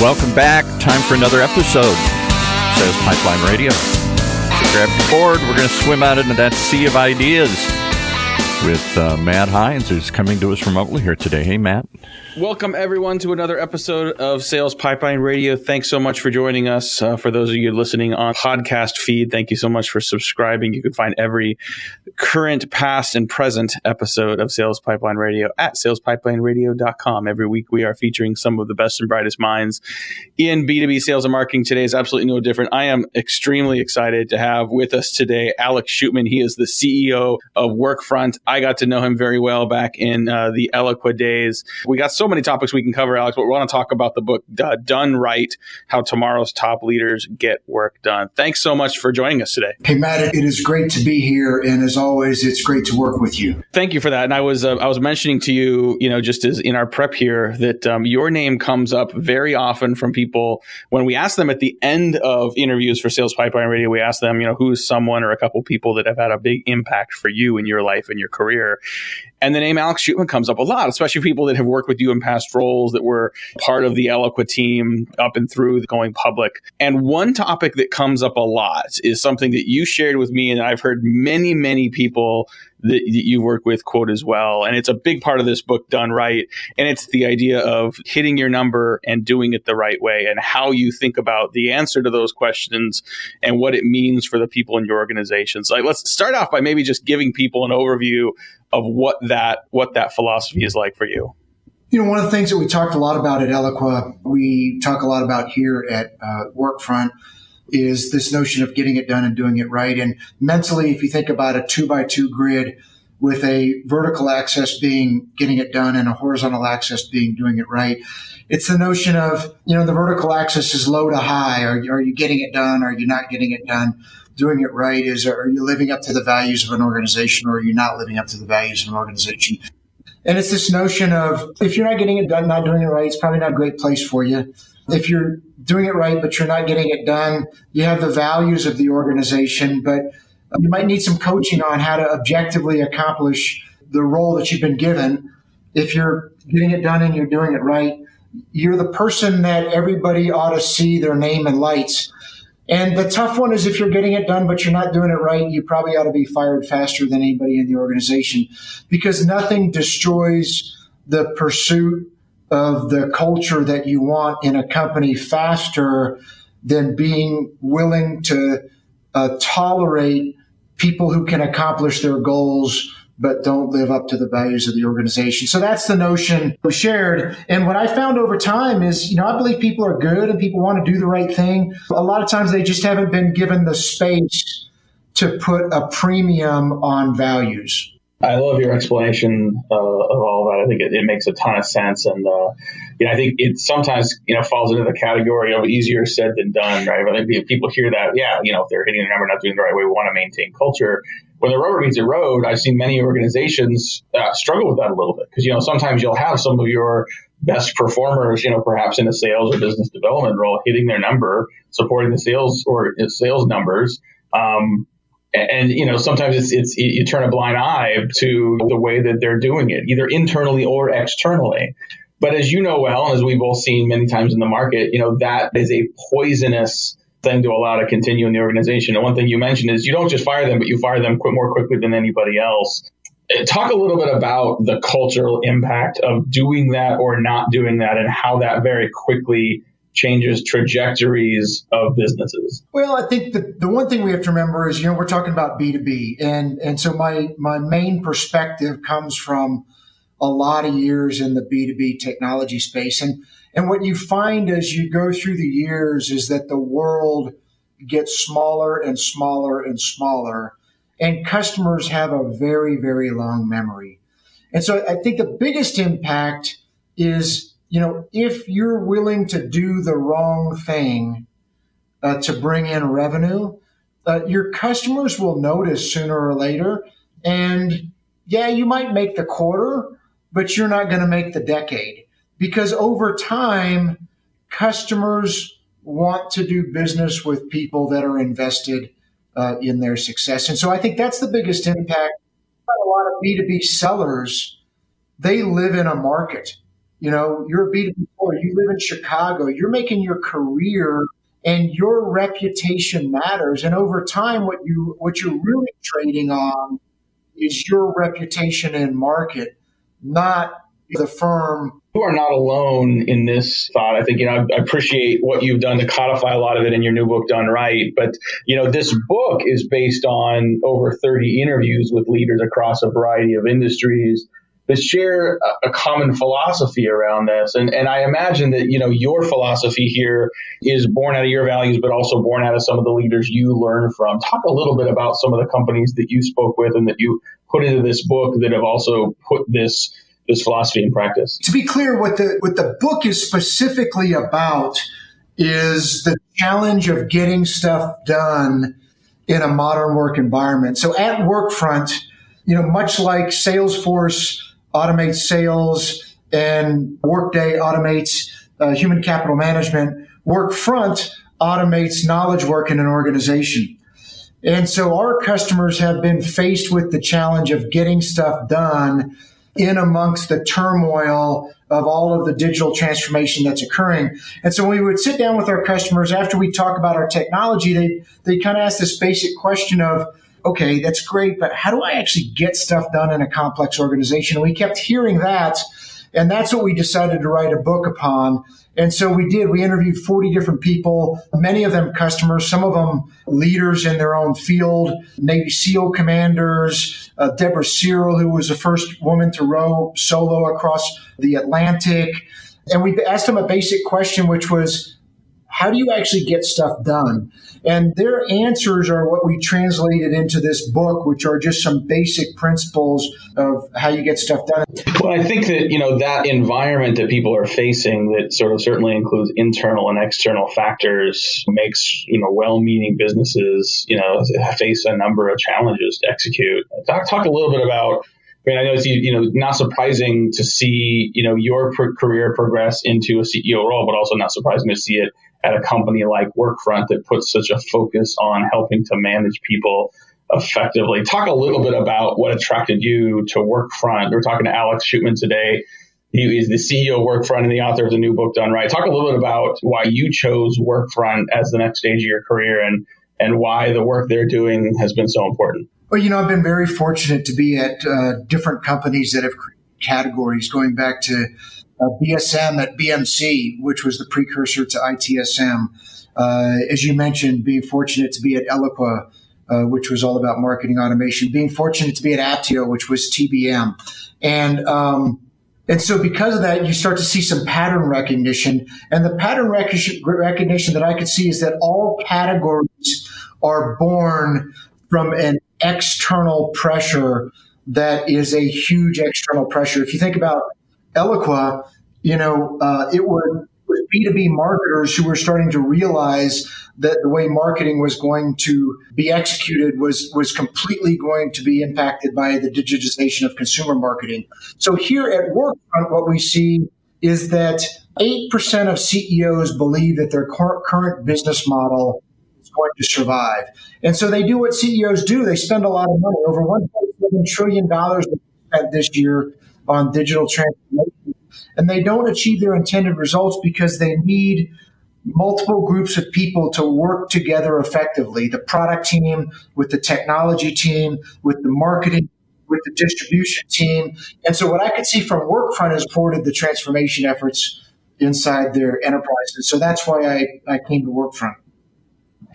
Welcome back. Time for another episode. Sales Pipeline Radio. So grab your board. We're going to swim out into that sea of ideas with uh, Matt Heinz, who's coming to us remotely here today. Hey, Matt. Welcome, everyone, to another episode of Sales Pipeline Radio. Thanks so much for joining us. Uh, for those of you listening on podcast feed, thank you so much for subscribing. You can find every current, past, and present episode of Sales Pipeline Radio at salespipelineradio.com. Every week, we are featuring some of the best and brightest minds in B2B sales and marketing. Today is absolutely no different. I am extremely excited to have with us today Alex Shootman. He is the CEO of Workfront. I got to know him very well back in uh, the Eloqua days. We got so many topics we can cover, Alex, but we want to talk about the book uh, Done Right How Tomorrow's Top Leaders Get Work Done. Thanks so much for joining us today. Hey, Matt, it is great to be here. And as always, it's great to work with you. Thank you for that. And I was, uh, I was mentioning to you, you know, just as in our prep here, that um, your name comes up very often from people when we ask them at the end of interviews for Sales Pipeline Radio, we ask them, you know, who's someone or a couple people that have had a big impact for you in your life and your career. And the name Alex Shootman comes up a lot, especially people that have worked with you in past roles that were part of the Eloqua team up and through going public. And one topic that comes up a lot is something that you shared with me, and I've heard many, many people that, you work with quote as well. And it's a big part of this book, Done Right. And it's the idea of hitting your number and doing it the right way and how you think about the answer to those questions and what it means for the people in your organization. So like, let's start off by maybe just giving people an overview of what that what that philosophy is like for you. You know, one of the things that we talked a lot about at Eloqua, we talk a lot about here at uh, Workfront, is this notion of getting it done and doing it right. And mentally, if you think about a two by two grid with a vertical axis being getting it done and a horizontal axis being doing it right, it's the notion of, you know, the vertical axis is low to high. Are, are you getting it done? Are you not getting it done? doing it right? Is are you living up to the values of an organization or are you not living up to the values of an organization? And it's this notion of if you're not getting it done, not doing it right, it's probably not a great place for you. If you're doing it right, but you're not getting it done, you have the values of the organization, but you might need some coaching on how to objectively accomplish the role that you've been given. If you're getting it done and you're doing it right, you're the person that everybody ought to see their name in lights and the tough one is if you're getting it done, but you're not doing it right, you probably ought to be fired faster than anybody in the organization because nothing destroys the pursuit of the culture that you want in a company faster than being willing to uh, tolerate people who can accomplish their goals but don't live up to the values of the organization. So that's the notion we shared. And what I found over time is, you know, I believe people are good and people want to do the right thing. A lot of times they just haven't been given the space to put a premium on values. I love your explanation uh, of all that. I think it, it, makes a ton of sense, and uh, you know, I think it sometimes you know falls into the category of easier said than done, right? I think people hear that, yeah, you know, if they're hitting their number, not doing the right way, we want to maintain culture when the rubber meets the road, I've seen many organizations uh, struggle with that a little bit because you know sometimes you'll have some of your best performers, you know, perhaps in a sales or business development role, hitting their number, supporting the sales or sales numbers. Um, and you know sometimes it's it's you turn a blind eye to the way that they're doing it, either internally or externally. But as you know well, and as we've all seen many times in the market, you know that is a poisonous thing to allow to continue in the organization. And one thing you mentioned is you don't just fire them, but you fire them more quickly than anybody else. Uh, talk a little bit about the cultural impact of doing that or not doing that and how that very quickly changes trajectories of businesses? Well, I think the, the one thing we have to remember is, you know, we're talking about B2B. And, and so my, my main perspective comes from a lot of years in the B2B technology space. And and what you find as you go through the years is that the world gets smaller and smaller and smaller, and customers have a very, very long memory. And so I think the biggest impact is, you know, if you're willing to do the wrong thing uh, to bring in revenue, uh, your customers will notice sooner or later. And yeah, you might make the quarter, but you're not going to make the decade because over time, customers want to do business with people that are invested uh, in their success. And so I think that's the biggest impact. A lot of B2B sellers, they live in a market You know, you're a B2B employer, you live in Chicago, you're making your career and your reputation matters. And over time, what you what you're really trading on is your reputation and market, not the firm. You are not alone in this thought. I think, you know, I appreciate what you've done to codify a lot of it in your new book, Done Right. But, you know, this book is based on over 30 interviews with leaders across a variety of industries that share a, a, common philosophy around this. And, and I imagine that, you know, your philosophy here is born out of your values, but also born out of some of the leaders you learn from. Talk a little bit about some of the companies that you spoke with and that you put into this book that have also put this this philosophy in practice. To be clear, what the what the book is specifically about is the challenge of getting stuff done in a modern work environment. So at Workfront, you know, much like Salesforce automates sales and Workday automates uh, human capital management. Workfront automates knowledge work in an organization. And so our customers have been faced with the challenge of getting stuff done in amongst the turmoil of all of the digital transformation that's occurring. And so we would sit down with our customers after we talk about our technology, they, they kind of ask this basic question of, okay, that's great, but how do I actually get stuff done in a complex organization? And we kept hearing that. And that's what we decided to write a book upon. And so we did. We interviewed 40 different people, many of them customers, some of them leaders in their own field, Navy SEAL commanders, uh, Deborah Searle, who was the first woman to row solo across the Atlantic. And we asked them a basic question, which was, how do you actually get stuff done? And their answers are what we translated into this book, which are just some basic principles of how you get stuff done. Well, I think that, you know, that environment that people are facing that sort of certainly includes internal and external factors makes, you know, well-meaning businesses, you know, face a number of challenges to execute. Talk, talk a little bit about I mean, I know it's you know not surprising to see you know your career progress into a CEO role, but also not surprising to see it at a company like Workfront that puts such a focus on helping to manage people effectively. Talk a little bit about what attracted you to Workfront. We're talking to Alex Shootman today. He is the CEO of Workfront and the author of the new book, Done Right. Talk a little bit about why you chose Workfront as the next stage of your career and and why the work they're doing has been so important. Well, you know, I've been very fortunate to be at uh, different companies that have categories going back to uh, BSM at BMC, which was the precursor to ITSM. Uh, as you mentioned, being fortunate to be at Eloqua, uh, which was all about marketing automation, being fortunate to be at Apptio, which was TBM. And, um, and so because of that, you start to see some pattern recognition. And the pattern rec- recognition that I could see is that all categories are born from an external pressure that is a huge external pressure. If you think about Eloqua, you know, uh, it was, was B2B marketers who were starting to realize that the way marketing was going to be executed was, was completely going to be impacted by the digitization of consumer marketing. So here at Workfront, what we see is that 8% of CEOs believe that their current business model is going to survive. And so they do what CEOs do. They spend a lot of money, over $1.7 trillion this year on digital transformation. And they don't achieve their intended results because they need multiple groups of people to work together effectively. The product team with the technology team with the marketing with the distribution team. And so what i could see from workfront is supported the transformation efforts inside their enterprises. So that's why i, I came to workfront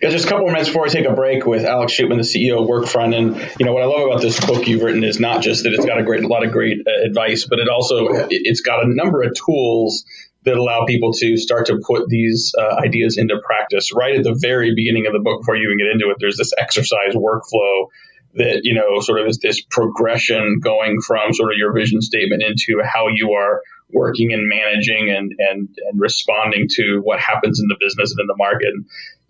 just a couple more minutes before I take a break with Alex Shootman, the CEO of Workfront. And, you know, what I love about this book you've written is not just that it's got a great, a lot of great uh, advice, but it also, it's got a number of tools that allow people to start to put these uh, ideas into practice. Right at the very beginning of the book, before you even get into it, there's this exercise workflow that, you know, sort of is this progression going from sort of your vision statement into how you are working and managing and, and, and responding to what happens in the business and in the market.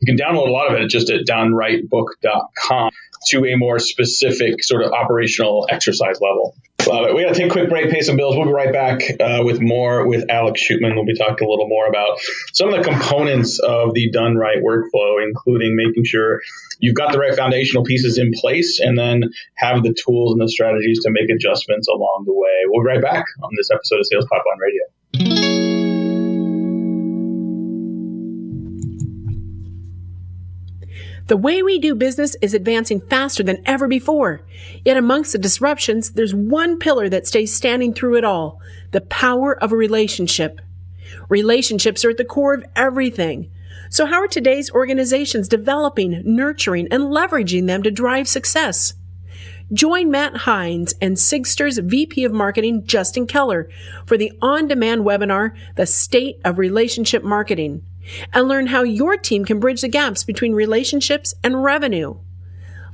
You can download a lot of it just at donerightbook.com to a more specific sort of operational exercise level. Uh, we got to take a quick break, pay some bills. We'll be right back uh, with more with Alex Shootman. We'll be talking a little more about some of the components of the done right workflow, including making sure you've got the right foundational pieces in place and then have the tools and the strategies to make adjustments along the way. We'll be right back on this episode of Sales Pipeline Radio. The way we do business is advancing faster than ever before. Yet amongst the disruptions, there's one pillar that stays standing through it all the power of a relationship. Relationships are at the core of everything. So, how are today's organizations developing, nurturing, and leveraging them to drive success? Join Matt Heinz and Sigstr's VP of Marketing, Justin Keller, for the on demand webinar, The State of Relationship Marketing, and learn how your team can bridge the gaps between relationships and revenue.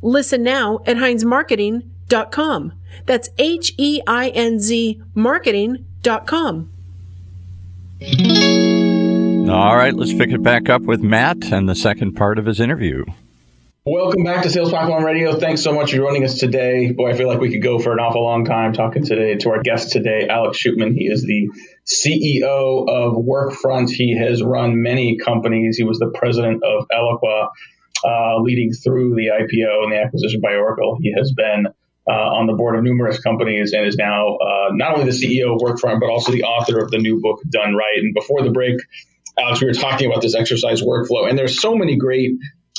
Listen now at HeinzMarketing.com. That's H E I N Z marketing.com. All right, let's pick it back up with Matt and the second part of his interview. Welcome back to Sales Pipeline Radio. Thanks so much for joining us today. Boy, I feel like we could go for an awful long time talking today to our guest today, Alex Shootman. He is the CEO of Workfront. He has run many companies. He was the president of Eloqua, uh, leading through the IPO and the acquisition by Oracle. He has been uh, on the board of numerous companies and is now uh, not only the CEO of Workfront, but also the author of the new book, Done Right. And before the break, Alex, we were talking about this exercise workflow, and there's so many great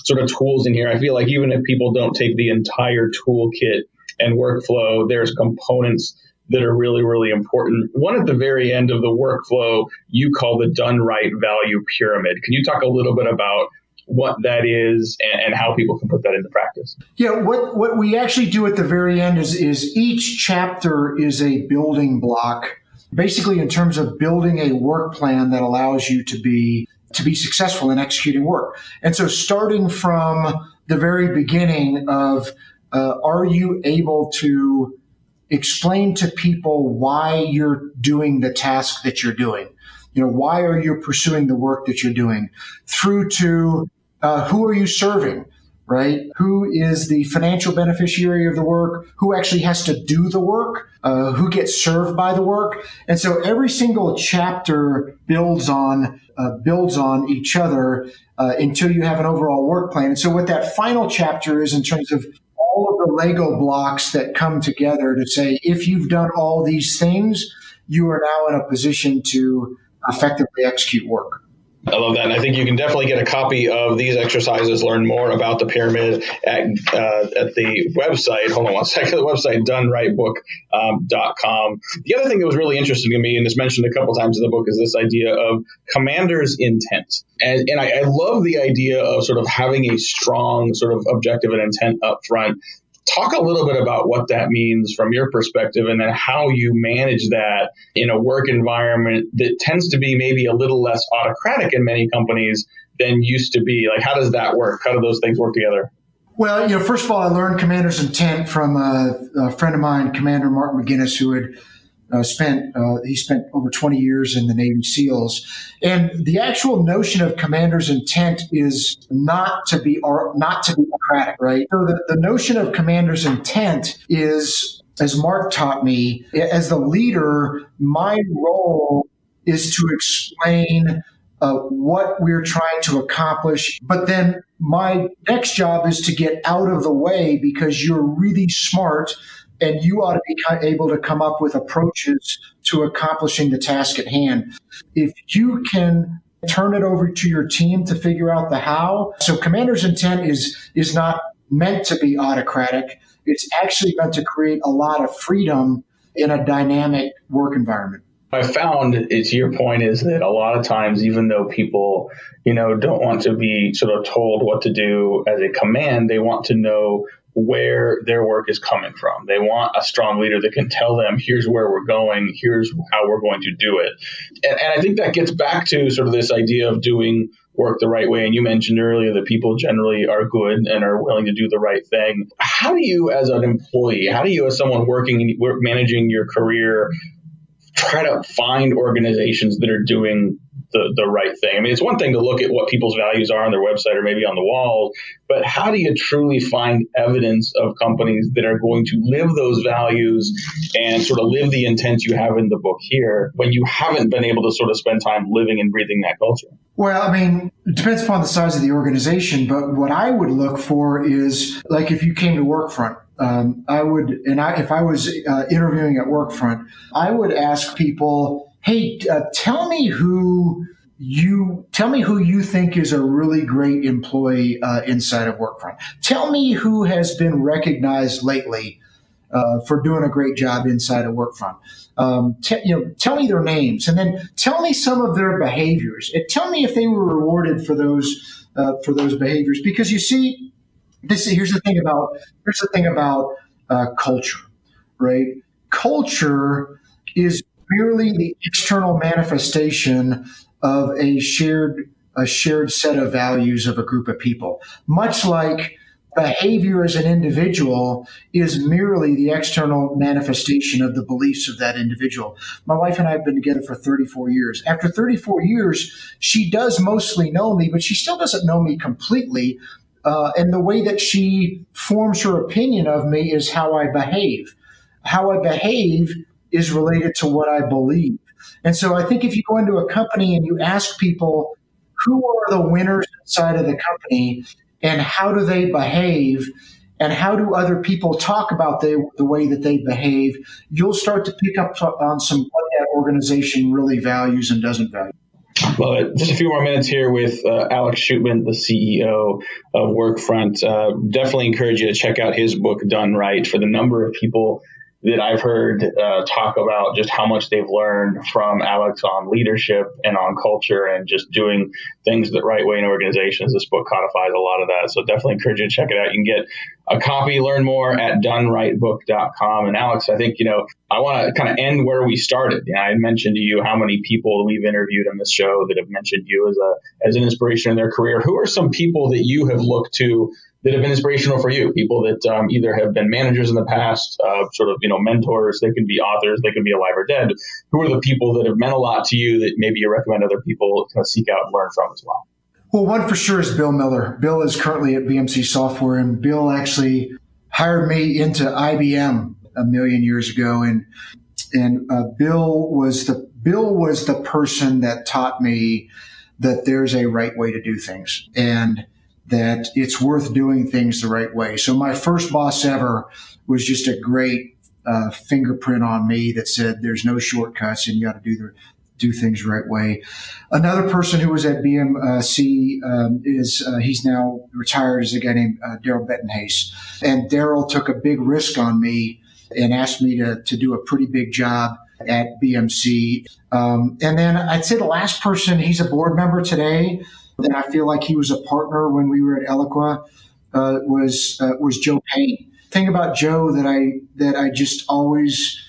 sort of tools in here. I feel like even if people don't take the entire toolkit and workflow, there's components that are really, really important. One at the very end of the workflow, you call the done right value pyramid. Can you talk a little bit about what that is and, and, how people can put that into practice? Yeah, what, what we actually do at the very end is, is each chapter is a building block, basically in terms of building a work plan that allows you to be to be successful in executing work. And so starting from the very beginning of uh, are you able to explain to people why you're doing the task that you're doing? You know, why are you pursuing the work that you're doing? Through to uh, who are you serving? right? Who is the financial beneficiary of the work? Who actually has to do the work? Uh, who gets served by the work? And so every single chapter builds on uh, builds on each other uh, until you have an overall work plan. And so what that final chapter is in terms of of the Lego blocks that come together to say if you've done all these things, you are now in a position to effectively execute work. I love that. And I think you can definitely get a copy of these exercises, learn more about the pyramid at, uh, at the website. Hold on one second. The website, donerightbook.com. Um, the other thing that was really interesting to me, and is mentioned a couple times in the book, is this idea of commander's intent. And, and I, I love the idea of sort of having a strong sort of objective and intent up front Talk a little bit about what that means from your perspective and then how you manage that in a work environment that tends to be maybe a little less autocratic in many companies than used to be. Like, how does that work? How do those things work together? Well, you know, first of all, I learned commander's intent from a, a friend of mine, Commander Mark McGinnis, who had uh, spent uh, he spent over 20 years in the Navy SEALs, and the actual notion of commander's intent is not to be or not to be autocratic, right? So the, the notion of commander's intent is, as Mark taught me, as the leader, my role is to explain uh, what we're trying to accomplish. But then my next job is to get out of the way because you're really smart and you ought to be able to come up with approaches to accomplishing the task at hand. If you can turn it over to your team to figure out the how. So commander's intent is is not meant to be autocratic. It's actually meant to create a lot of freedom in a dynamic work environment. I found it's your point is that a lot of times, even though people, you know, don't want to be sort of told what to do as a command, they want to know where their work is coming from. They want a strong leader that can tell them, here's where we're going, here's how we're going to do it. And, and, I think that gets back to sort of this idea of doing work the right way. And you mentioned earlier that people generally are good and are willing to do the right thing. How do you, as an employee, how do you, as someone working, managing your career, try to find organizations that are doing the, the right thing. I mean, it's one thing to look at what people's values are on their website or maybe on the wall, but how do you truly find evidence of companies that are going to live those values and sort of live the intent you have in the book here when you haven't been able to sort of spend time living and breathing that culture? Well, I mean, it depends upon the size of the organization, but what I would look for is like if you came to Workfront, um, I would, and I, if I was uh, interviewing at Workfront, I would ask people, hey, uh, tell me who you tell me who you think is a really great employee uh, inside of Workfront. Tell me who has been recognized lately uh, for doing a great job inside of Workfront. Um, t- you know, tell me their names, and then tell me some of their behaviors. And tell me if they were rewarded for those uh, for those behaviors. Because you see, this here's the thing about here's the thing about uh, culture, right? Culture is merely the external manifestation of a shared a shared set of values of a group of people. Much like behavior as an individual is merely the external manifestation of the beliefs of that individual. My wife and I have been together for 34 years. After 34 years, she does mostly know me, but she still doesn't know me completely. Uh, and the way that she forms her opinion of me is how I behave. How I behave is related to what I believe. And so I think if you go into a company and you ask people who are the winners inside of the company and how do they behave and how do other people talk about the, way that they behave, you'll start to pick up on some what that organization really values and doesn't value. Well, just a few more minutes here with uh, Alex Shootman, the CEO of Workfront. Uh, definitely encourage you to check out his book, Done Right, for the number of people that I've heard uh, talk about just how much they've learned from Alex on leadership and on culture and just doing things the right way in organizations. This book codifies a lot of that. So definitely encourage you to check it out. You can get a copy, learn more at donerightbook.com. And Alex, I think, you know, I want to kind of end where we started. You know, I mentioned to you how many people we've interviewed on this show that have mentioned you as a as an inspiration in their career. Who are some people that you have looked to that have been inspirational for you. People that um, either have been managers in the past, uh, sort of you know mentors. They can be authors. They can be alive or dead. Who are the people that have meant a lot to you that maybe you recommend other people kind of seek out and learn from as well? Well, one for sure is Bill Miller. Bill is currently at BMC Software, and Bill actually hired me into IBM a million years ago, and and uh, Bill was the Bill was the person that taught me that there's a right way to do things, and that it's worth doing things the right way. So my first boss ever was just a great uh, fingerprint on me that said there's no shortcuts and you got to do the do things the right way. Another person who was at BMC um, is uh, he's now retired is a guy named uh, Daryl Bettenhase, and Daryl took a big risk on me and asked me to to do a pretty big job at BMC. Um, and then I'd say the last person, he's a board member today and I feel like he was a partner when we were at Eloqua, uh, was uh, was Joe Payne. Thing about Joe that I that I just always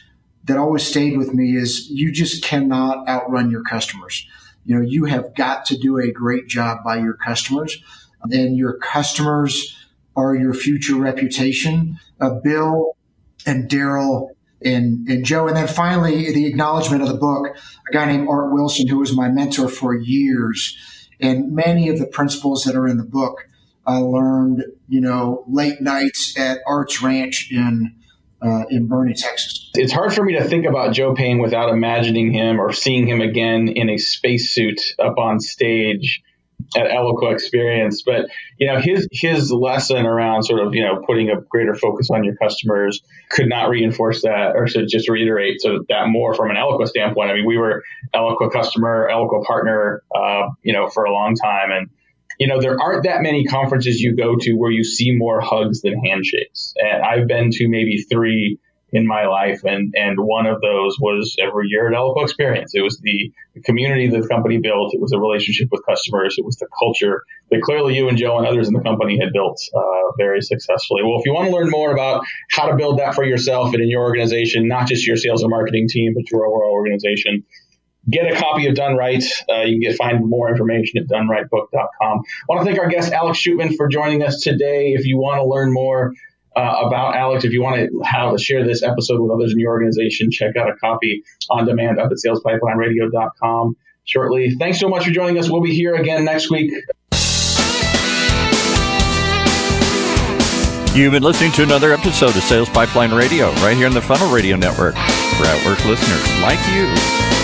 that always stayed with me is you just cannot outrun your customers. You know, you have got to do a great job by your customers, and your customers are your future reputation. Uh, Bill and Daryl and, and Joe. And then finally, the acknowledgement of the book, a guy named Art Wilson, who was my mentor for years. And many of the principles that are in the book, I learned, you know, late nights at Arch Ranch in uh, in Boerne, Texas. It's hard for me to think about Joe Payne without imagining him or seeing him again in a spacesuit up on stage at Eloqua experience. But you know, his his lesson around sort of you know putting a greater focus on your customers could not reinforce that, or should just reiterate so that more from an Eloqua standpoint. I mean, we were Eloqua customer, Eloqua partner, uh, you know, for a long time, and you know, there aren't that many conferences you go to where you see more hugs than handshakes. And I've been to maybe three in my life. And, and one of those was every year at Eloqua Experience. It was the, the community that the company built. It was a relationship with customers. It was the culture that clearly you and Joe and others in the company had built uh, very successfully. Well, if you want to learn more about how to build that for yourself and in your organization, not just your sales and marketing team, but your overall organization, get a copy of Done Right. Uh, you can get find more information at donerightbook.com. I want to thank our guest Alex Shootman for joining us today. If you want to learn more uh, about Alex. If you want to have share this episode with others in your organization, check out a copy on demand up at salespipelineradios.com shortly. Thanks so much for joining us. We'll be here again next week. You've been listening to another episode of Sales Pipeline Radio right here on the Funnel Radio Network for Outwork listeners like you.